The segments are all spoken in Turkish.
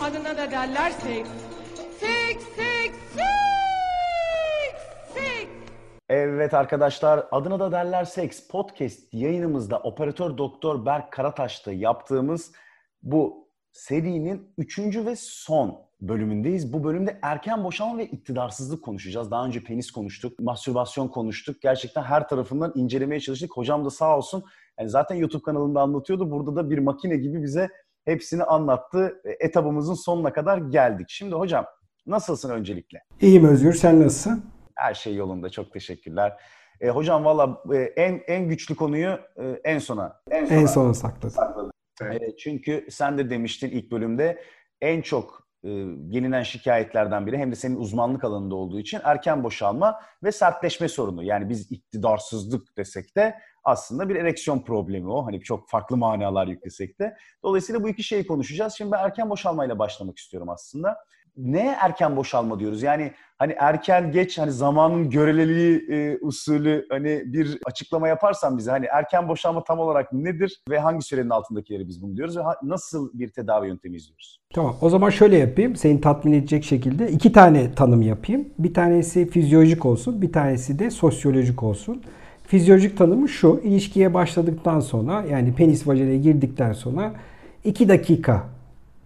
Adına da derler seks. Seks, seks, seks, seks. Evet arkadaşlar adına da derler seks podcast yayınımızda operatör doktor Berk Karataş'ta yaptığımız bu serinin üçüncü ve son bölümündeyiz. Bu bölümde erken boşalma ve iktidarsızlık konuşacağız. Daha önce penis konuştuk, mastürbasyon konuştuk. Gerçekten her tarafından incelemeye çalıştık. Hocam da sağ olsun yani zaten YouTube kanalında anlatıyordu. Burada da bir makine gibi bize hepsini anlattı. E, Etabımızın sonuna kadar geldik. Şimdi hocam nasılsın öncelikle? İyiyim Özgür, sen nasılsın? Her şey yolunda. Çok teşekkürler. E, hocam valla e, en en güçlü konuyu e, en sona en sona, en sona sakladım. sakladım. Evet. E, çünkü sen de demiştin ilk bölümde en çok e, gelinen şikayetlerden biri hem de senin uzmanlık alanında olduğu için erken boşalma ve sertleşme sorunu. Yani biz iktidarsızlık desek de aslında bir ereksiyon problemi o. Hani çok farklı manalar yüklesek de. Dolayısıyla bu iki şeyi konuşacağız. Şimdi ben erken boşalmayla başlamak istiyorum aslında neye erken boşalma diyoruz? Yani hani erken geç hani zamanın göreliliği e, usulü hani bir açıklama yaparsan bize hani erken boşalma tam olarak nedir ve hangi sürenin altındakileri biz bunu diyoruz ve ha, nasıl bir tedavi yöntemi izliyoruz? Tamam o zaman şöyle yapayım seni tatmin edecek şekilde iki tane tanım yapayım. Bir tanesi fizyolojik olsun bir tanesi de sosyolojik olsun. Fizyolojik tanımı şu ilişkiye başladıktan sonra yani penis vajinaya girdikten sonra 2 dakika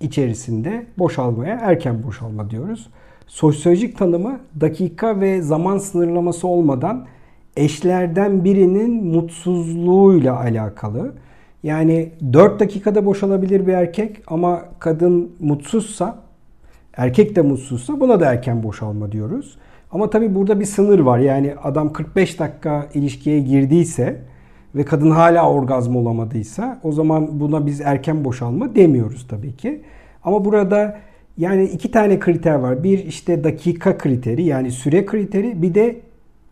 içerisinde boşalmaya erken boşalma diyoruz. Sosyolojik tanımı dakika ve zaman sınırlaması olmadan eşlerden birinin mutsuzluğuyla alakalı. Yani 4 dakikada boşalabilir bir erkek ama kadın mutsuzsa, erkek de mutsuzsa buna da erken boşalma diyoruz. Ama tabi burada bir sınır var. Yani adam 45 dakika ilişkiye girdiyse ve kadın hala orgazm olamadıysa o zaman buna biz erken boşalma demiyoruz tabii ki. Ama burada yani iki tane kriter var. Bir işte dakika kriteri yani süre kriteri bir de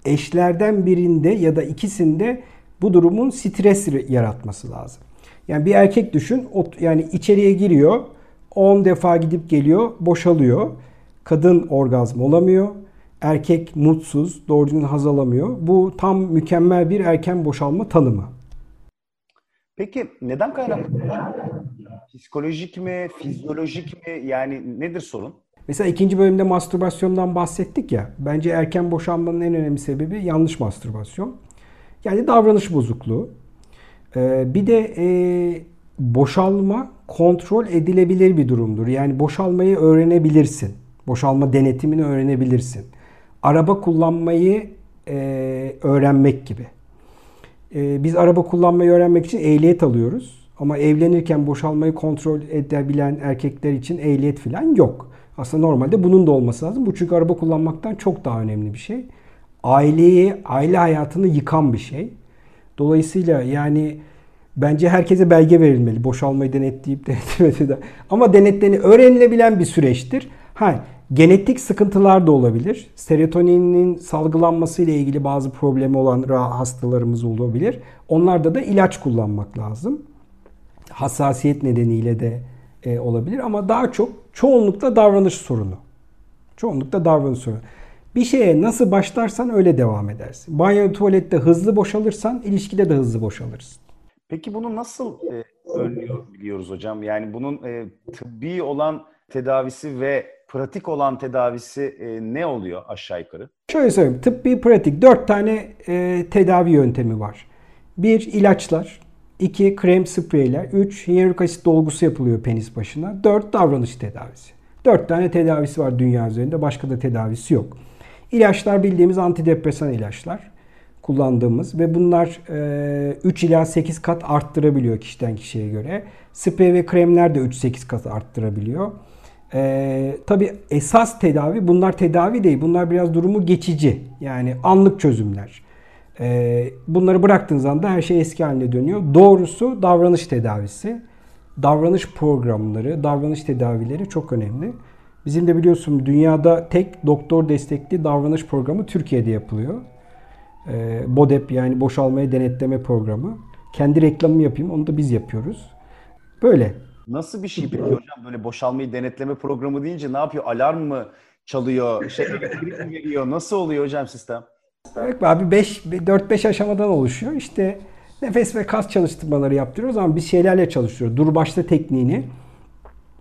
eşlerden birinde ya da ikisinde bu durumun stres yaratması lazım. Yani bir erkek düşün yani içeriye giriyor 10 defa gidip geliyor boşalıyor. Kadın orgazm olamıyor. Erkek mutsuz, doğru düzgün haz alamıyor. Bu tam mükemmel bir erken boşalma tanımı. Peki neden kaynaklı? Psikolojik mi, fizyolojik mi? Yani nedir sorun? Mesela ikinci bölümde mastürbasyondan bahsettik ya. Bence erken boşanmanın en önemli sebebi yanlış mastürbasyon. Yani davranış bozukluğu. Ee, bir de e, boşalma kontrol edilebilir bir durumdur. Yani boşalmayı öğrenebilirsin. Boşalma denetimini öğrenebilirsin. Araba kullanmayı e, öğrenmek gibi. E, biz araba kullanmayı öğrenmek için ehliyet alıyoruz. Ama evlenirken boşalmayı kontrol edebilen erkekler için ehliyet falan yok. Aslında normalde bunun da olması lazım. Bu çünkü araba kullanmaktan çok daha önemli bir şey. Aileyi, aile hayatını yıkan bir şey. Dolayısıyla yani bence herkese belge verilmeli. Boşalmayı denetleyip denetlemedi de. Ama denetleni öğrenilebilen bir süreçtir. Ha, genetik sıkıntılar da olabilir. Serotoninin salgılanması ile ilgili bazı problemi olan hastalarımız olabilir. Onlarda da ilaç kullanmak lazım hassasiyet nedeniyle de e, olabilir ama daha çok çoğunlukla davranış sorunu. Çoğunlukla davranış sorunu. Bir şeye nasıl başlarsan öyle devam edersin. Banyo tuvalette hızlı boşalırsan ilişkide de hızlı boşalırsın. Peki bunu nasıl e, önlüyor biliyoruz hocam? Yani bunun e, tıbbi olan tedavisi ve pratik olan tedavisi e, ne oluyor aşağı yukarı? Şöyle söyleyeyim. Tıbbi pratik dört tane e, tedavi yöntemi var. Bir ilaçlar, 2. Krem spreyler. 3. Hyaluronik asit dolgusu yapılıyor penis başına. 4. Davranış tedavisi. 4 tane tedavisi var dünya üzerinde. Başka da tedavisi yok. İlaçlar bildiğimiz antidepresan ilaçlar kullandığımız ve bunlar 3 ila 8 kat arttırabiliyor kişiden kişiye göre. Sprey ve kremler de 3-8 kat arttırabiliyor. Ee, tabii esas tedavi bunlar tedavi değil. Bunlar biraz durumu geçici. Yani anlık çözümler. Ee, bunları bıraktığınız anda her şey eski haline dönüyor. Doğrusu davranış tedavisi. Davranış programları, davranış tedavileri çok önemli. Bizim de biliyorsun dünyada tek doktor destekli davranış programı Türkiye'de yapılıyor. Ee, BODEP yani boşalmayı denetleme programı. Kendi reklamımı yapayım onu da biz yapıyoruz. Böyle. Nasıl bir şey peki hocam böyle boşalmayı denetleme programı deyince ne yapıyor? Alarm mı çalıyor? Şey elektrik mi veriyor? Nasıl oluyor hocam sistem? Evet abi 5 4-5 aşamadan oluşuyor. İşte nefes ve kas çalıştırmaları yaptırıyoruz ama biz şeylerle çalışıyoruz. Dur başta tekniğini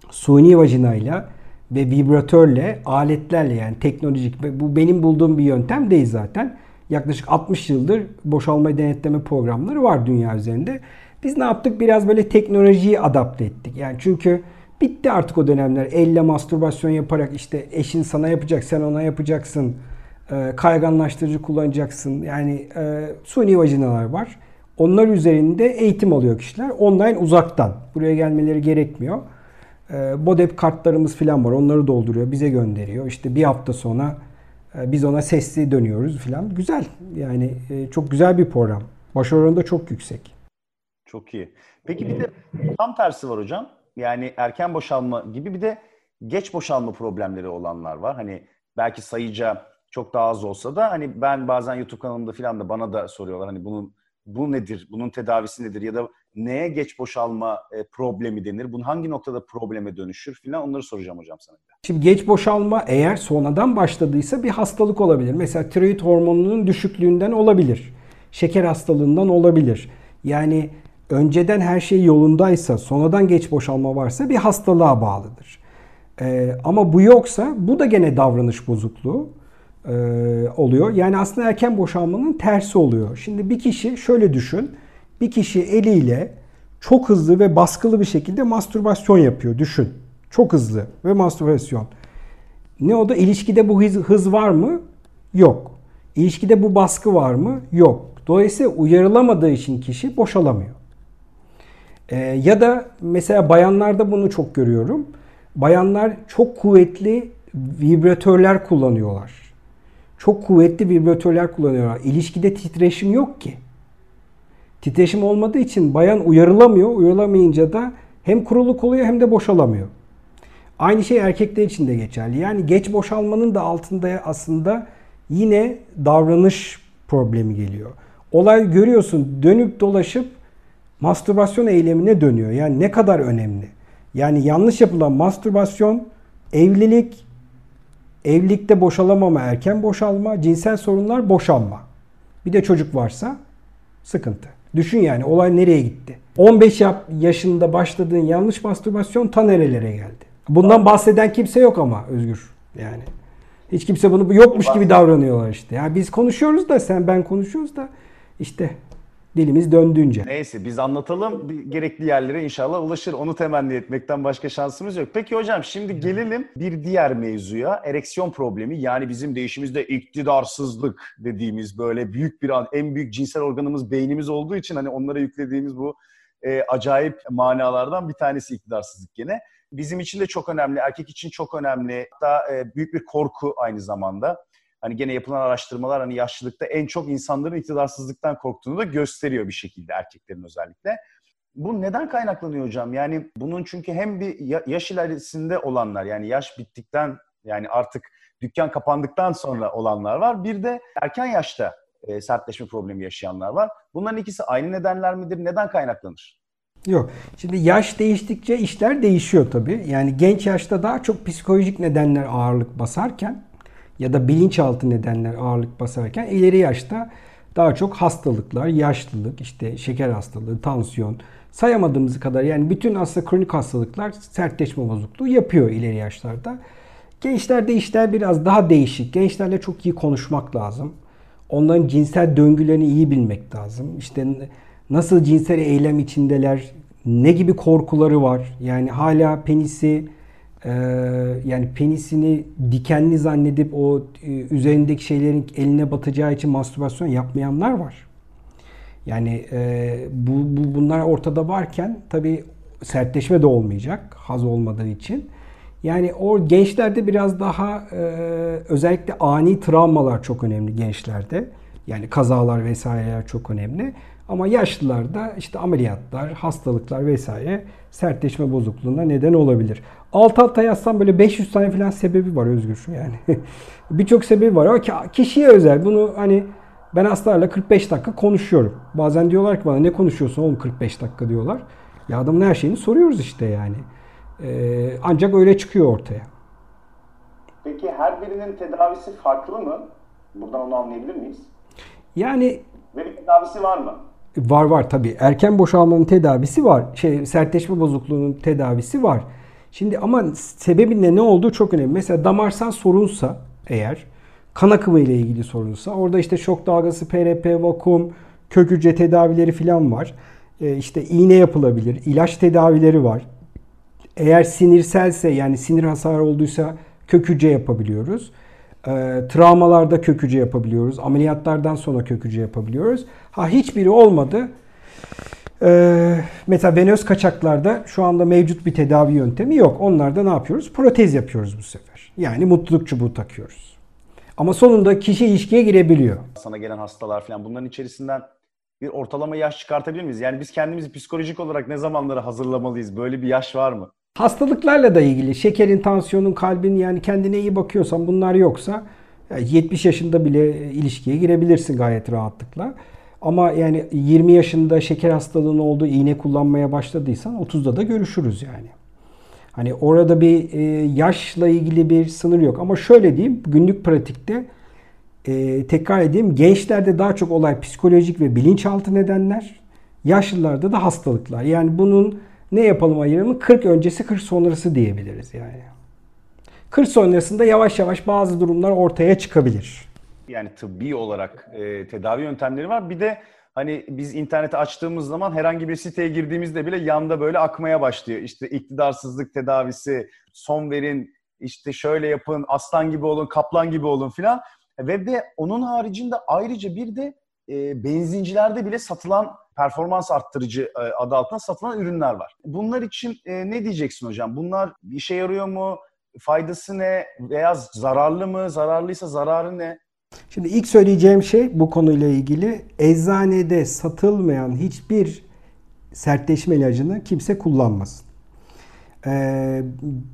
suni vajinayla ve vibratörle, aletlerle yani teknolojik bu benim bulduğum bir yöntem değil zaten. Yaklaşık 60 yıldır boşalma denetleme programları var dünya üzerinde. Biz ne yaptık? Biraz böyle teknolojiyi adapte ettik. Yani çünkü bitti artık o dönemler. Elle mastürbasyon yaparak işte eşin sana yapacak, sen ona yapacaksın. E, kayganlaştırıcı kullanacaksın. Yani e, suni vajinalar var. Onlar üzerinde eğitim alıyor kişiler. Online uzaktan. Buraya gelmeleri gerekmiyor. E, Bodep kartlarımız falan var. Onları dolduruyor. Bize gönderiyor. İşte bir hafta sonra e, biz ona sesli dönüyoruz falan. Güzel. Yani e, çok güzel bir program. Başarı oranı da çok yüksek. Çok iyi. Peki bir de tam tersi var hocam. Yani erken boşalma gibi bir de geç boşalma problemleri olanlar var. Hani belki sayıca çok daha az olsa da hani ben bazen YouTube kanalımda falan da bana da soruyorlar hani bunun bu nedir? Bunun tedavisi nedir? Ya da neye geç boşalma e, problemi denir? Bunun hangi noktada probleme dönüşür filan onları soracağım hocam sana. Şimdi geç boşalma eğer sonradan başladıysa bir hastalık olabilir. Mesela tiroid hormonunun düşüklüğünden olabilir. Şeker hastalığından olabilir. Yani önceden her şey yolundaysa, sonradan geç boşalma varsa bir hastalığa bağlıdır. Ee, ama bu yoksa bu da gene davranış bozukluğu e, oluyor. Yani aslında erken boşalmanın tersi oluyor. Şimdi bir kişi şöyle düşün. Bir kişi eliyle çok hızlı ve baskılı bir şekilde mastürbasyon yapıyor. Düşün. Çok hızlı ve mastürbasyon. Ne o da ilişkide bu hız, hız var mı? Yok. İlişkide bu baskı var mı? Yok. Dolayısıyla uyarılamadığı için kişi boşalamıyor. Ee, ya da mesela bayanlarda bunu çok görüyorum. Bayanlar çok kuvvetli vibratörler kullanıyorlar. Çok kuvvetli vibratörler kullanıyorlar. İlişkide titreşim yok ki. Titreşim olmadığı için bayan uyarılamıyor. Uyarılamayınca da hem kuruluk oluyor hem de boşalamıyor. Aynı şey erkekler için de geçerli. Yani geç boşalmanın da altında aslında yine davranış problemi geliyor. Olay görüyorsun dönüp dolaşıp mastürbasyon eylemine dönüyor. Yani ne kadar önemli. Yani yanlış yapılan mastürbasyon, evlilik, evlilikte boşalamama, erken boşalma, cinsel sorunlar, boşanma. Bir de çocuk varsa sıkıntı. Düşün yani olay nereye gitti? 15 yaşında başladığın yanlış mastürbasyon ta nerelere geldi? Bundan bahseden kimse yok ama Özgür. Yani hiç kimse bunu yokmuş gibi davranıyorlar işte. Ya yani biz konuşuyoruz da sen ben konuşuyoruz da işte dilimiz döndüğünce. Neyse biz anlatalım gerekli yerlere inşallah ulaşır. Onu temenni etmekten başka şansımız yok. Peki hocam şimdi gelelim bir diğer mevzuya. Ereksiyon problemi yani bizim değişimizde iktidarsızlık dediğimiz böyle büyük bir en büyük cinsel organımız beynimiz olduğu için hani onlara yüklediğimiz bu e, acayip manalardan bir tanesi iktidarsızlık gene. Bizim için de çok önemli, erkek için çok önemli. Hatta e, büyük bir korku aynı zamanda hani gene yapılan araştırmalar hani yaşlılıkta en çok insanların iktidarsızlıktan korktuğunu da gösteriyor bir şekilde erkeklerin özellikle. Bu neden kaynaklanıyor hocam? Yani bunun çünkü hem bir yaş ilerisinde olanlar yani yaş bittikten yani artık dükkan kapandıktan sonra olanlar var. Bir de erken yaşta e, sertleşme problemi yaşayanlar var. Bunların ikisi aynı nedenler midir? Neden kaynaklanır? Yok. Şimdi yaş değiştikçe işler değişiyor tabii. Yani genç yaşta daha çok psikolojik nedenler ağırlık basarken ya da bilinçaltı nedenler ağırlık basarken ileri yaşta daha çok hastalıklar, yaşlılık, işte şeker hastalığı, tansiyon sayamadığımız kadar yani bütün aslında kronik hastalıklar sertleşme bozukluğu yapıyor ileri yaşlarda. Gençlerde işler biraz daha değişik. Gençlerle çok iyi konuşmak lazım. Onların cinsel döngülerini iyi bilmek lazım. İşte nasıl cinsel eylem içindeler, ne gibi korkuları var. Yani hala penisi ee, yani penisini dikenli zannedip o e, üzerindeki şeylerin eline batacağı için mastürbasyon yapmayanlar var. Yani e, bu, bu bunlar ortada varken tabi sertleşme de olmayacak haz olmadığı için. Yani o gençlerde biraz daha e, özellikle ani travmalar çok önemli gençlerde. Yani kazalar vesaireler çok önemli. Ama yaşlılarda işte ameliyatlar, hastalıklar vesaire sertleşme bozukluğuna neden olabilir. Alt alta yazsam böyle 500 tane falan sebebi var Özgür yani. Birçok sebebi var ama kişiye özel. Bunu hani ben hastalarla 45 dakika konuşuyorum. Bazen diyorlar ki bana ne konuşuyorsun oğlum 45 dakika diyorlar. Ya adamın her şeyini soruyoruz işte yani. Ee, ancak öyle çıkıyor ortaya. Peki her birinin tedavisi farklı mı? Buradan onu anlayabilir miyiz? Yani ve bir tedavisi var mı? Var var tabii. Erken boşalmanın tedavisi var. Şey sertleşme bozukluğunun tedavisi var. Şimdi ama sebebinde ne olduğu çok önemli. Mesela damarsal sorunsa eğer kan akımı ile ilgili sorunsa orada işte şok dalgası, PRP, vakum, kök hücre tedavileri falan var. E, işte iğne yapılabilir, ilaç tedavileri var. Eğer sinirselse yani sinir hasarı olduysa kök hücre yapabiliyoruz. E, travmalarda kök hücre yapabiliyoruz. Ameliyatlardan sonra kök hücre yapabiliyoruz. Ha hiçbiri olmadı. Ee, mesela venöz kaçaklarda şu anda mevcut bir tedavi yöntemi yok. Onlarda ne yapıyoruz? Protez yapıyoruz bu sefer. Yani mutluluk çubuğu takıyoruz. Ama sonunda kişi ilişkiye girebiliyor. Sana gelen hastalar falan bunların içerisinden bir ortalama yaş çıkartabilir miyiz? Yani biz kendimizi psikolojik olarak ne zamanlara hazırlamalıyız? Böyle bir yaş var mı? Hastalıklarla da ilgili şekerin, tansiyonun, kalbin yani kendine iyi bakıyorsan bunlar yoksa 70 yaşında bile ilişkiye girebilirsin gayet rahatlıkla. Ama yani 20 yaşında şeker hastalığının olduğu iğne kullanmaya başladıysan 30'da da görüşürüz yani. Hani orada bir e, yaşla ilgili bir sınır yok. Ama şöyle diyeyim günlük pratikte e, tekrar edeyim gençlerde daha çok olay psikolojik ve bilinçaltı nedenler. Yaşlılarda da hastalıklar. Yani bunun ne yapalım ayırımı 40 öncesi 40 sonrası diyebiliriz yani. 40 sonrasında yavaş yavaş bazı durumlar ortaya çıkabilir yani tıbbi olarak e, tedavi yöntemleri var. Bir de hani biz interneti açtığımız zaman herhangi bir siteye girdiğimizde bile yanda böyle akmaya başlıyor. İşte iktidarsızlık tedavisi, son verin, işte şöyle yapın, aslan gibi olun, kaplan gibi olun filan. Ve de onun haricinde ayrıca bir de e, benzincilerde bile satılan performans arttırıcı e, adı altında satılan ürünler var. Bunlar için e, ne diyeceksin hocam? Bunlar işe yarıyor mu? Faydası ne? Veya zararlı mı? Zararlıysa zararı ne? Şimdi ilk söyleyeceğim şey bu konuyla ilgili eczanede satılmayan hiçbir sertleşme ilacını kimse kullanmasın. Ee,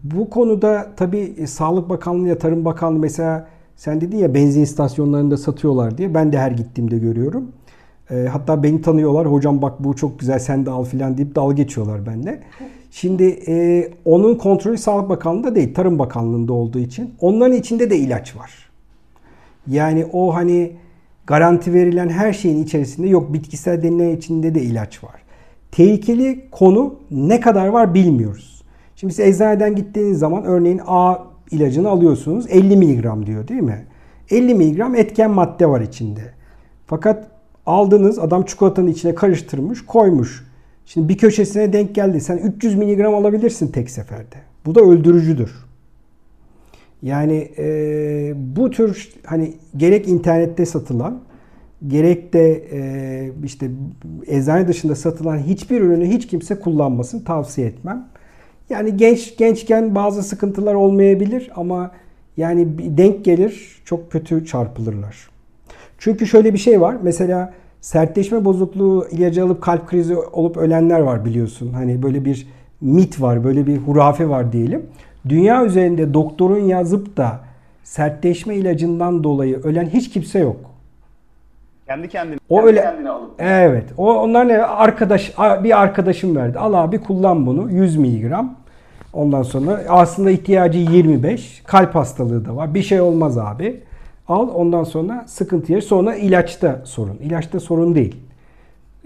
bu konuda tabii Sağlık Bakanlığı ya Tarım Bakanlığı mesela sen dedin ya benzin istasyonlarında satıyorlar diye ben de her gittiğimde görüyorum. Ee, hatta beni tanıyorlar hocam bak bu çok güzel sen de al filan deyip dalga geçiyorlar benimle. Şimdi e, onun kontrolü Sağlık Bakanlığı'nda değil Tarım Bakanlığı'nda olduğu için onların içinde de ilaç var. Yani o hani garanti verilen her şeyin içerisinde yok bitkisel denilen içinde de ilaç var. Tehlikeli konu ne kadar var bilmiyoruz. Şimdi siz eczaneden gittiğiniz zaman örneğin A ilacını alıyorsunuz 50 mg diyor değil mi? 50 mg etken madde var içinde. Fakat aldınız adam çikolatanın içine karıştırmış koymuş. Şimdi bir köşesine denk geldi. Sen 300 mg alabilirsin tek seferde. Bu da öldürücüdür. Yani e, bu tür hani gerek internette satılan gerek de e, işte eczane dışında satılan hiçbir ürünü hiç kimse kullanmasın tavsiye etmem. Yani genç gençken bazı sıkıntılar olmayabilir ama yani denk gelir çok kötü çarpılırlar. Çünkü şöyle bir şey var. Mesela sertleşme bozukluğu ilacı alıp kalp krizi olup ölenler var biliyorsun. Hani böyle bir mit var, böyle bir hurafe var diyelim. Dünya üzerinde doktorun yazıp da sertleşme ilacından dolayı ölen hiç kimse yok. Kendi kendine. O kendi öyle. Kendine alıp. Evet. O onlar ne? Arkadaş bir arkadaşım verdi. Al abi kullan bunu 100 miligram. Ondan sonra aslında ihtiyacı 25. Kalp hastalığı da var. Bir şey olmaz abi. Al ondan sonra sıkıntı yer. Sonra ilaçta sorun. İlaçta sorun değil.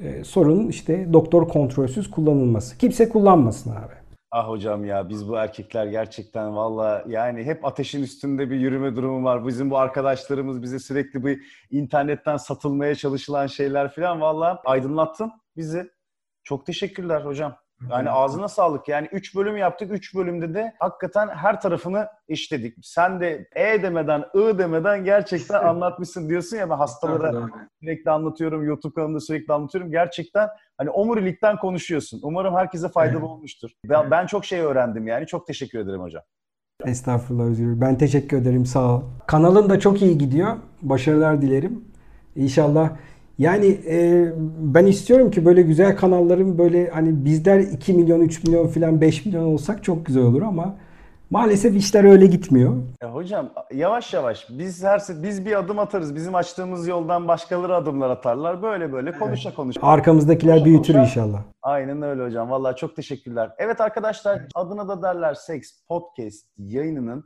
Ee, sorun işte doktor kontrolsüz kullanılması. Kimse kullanmasın abi. Ah hocam ya biz bu erkekler gerçekten valla yani hep ateşin üstünde bir yürüme durumu var. Bizim bu arkadaşlarımız bize sürekli bu internetten satılmaya çalışılan şeyler falan valla aydınlattın bizi. Çok teşekkürler hocam. Yani ağzına sağlık. Yani 3 bölüm yaptık. 3 bölümde de hakikaten her tarafını işledik. Sen de E demeden, I demeden gerçekten anlatmışsın diyorsun ya ben hastalara sürekli anlatıyorum. YouTube kanalında sürekli anlatıyorum. Gerçekten hani omurilikten konuşuyorsun. Umarım herkese faydalı olmuştur. Ben, ben çok şey öğrendim yani. Çok teşekkür ederim hocam. Estağfurullah Özgür. Ben teşekkür ederim. Sağ ol. Kanalın da çok iyi gidiyor. Başarılar dilerim. İnşallah yani e, ben istiyorum ki böyle güzel kanalların böyle hani bizler 2 milyon, 3 milyon falan 5 milyon olsak çok güzel olur ama maalesef işler öyle gitmiyor. Ya hocam yavaş yavaş biz her biz bir adım atarız. Bizim açtığımız yoldan başkaları adımlar atarlar. Böyle böyle konuşa evet. konuşa. Arkamızdakiler konuşa, büyütür konuşa. inşallah. Aynen öyle hocam. Vallahi çok teşekkürler. Evet arkadaşlar adına da derler Seks Podcast yayınının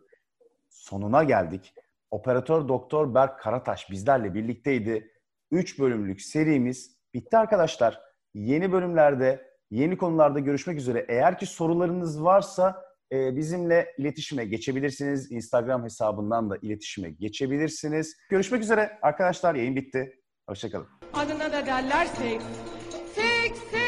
sonuna geldik. Operatör Doktor Berk Karataş bizlerle birlikteydi. 3 bölümlük serimiz bitti arkadaşlar. Yeni bölümlerde, yeni konularda görüşmek üzere. Eğer ki sorularınız varsa e, bizimle iletişime geçebilirsiniz. Instagram hesabından da iletişime geçebilirsiniz. Görüşmek üzere arkadaşlar. Yayın bitti. Hoşçakalın. Adına da derler seks. Seks, seks.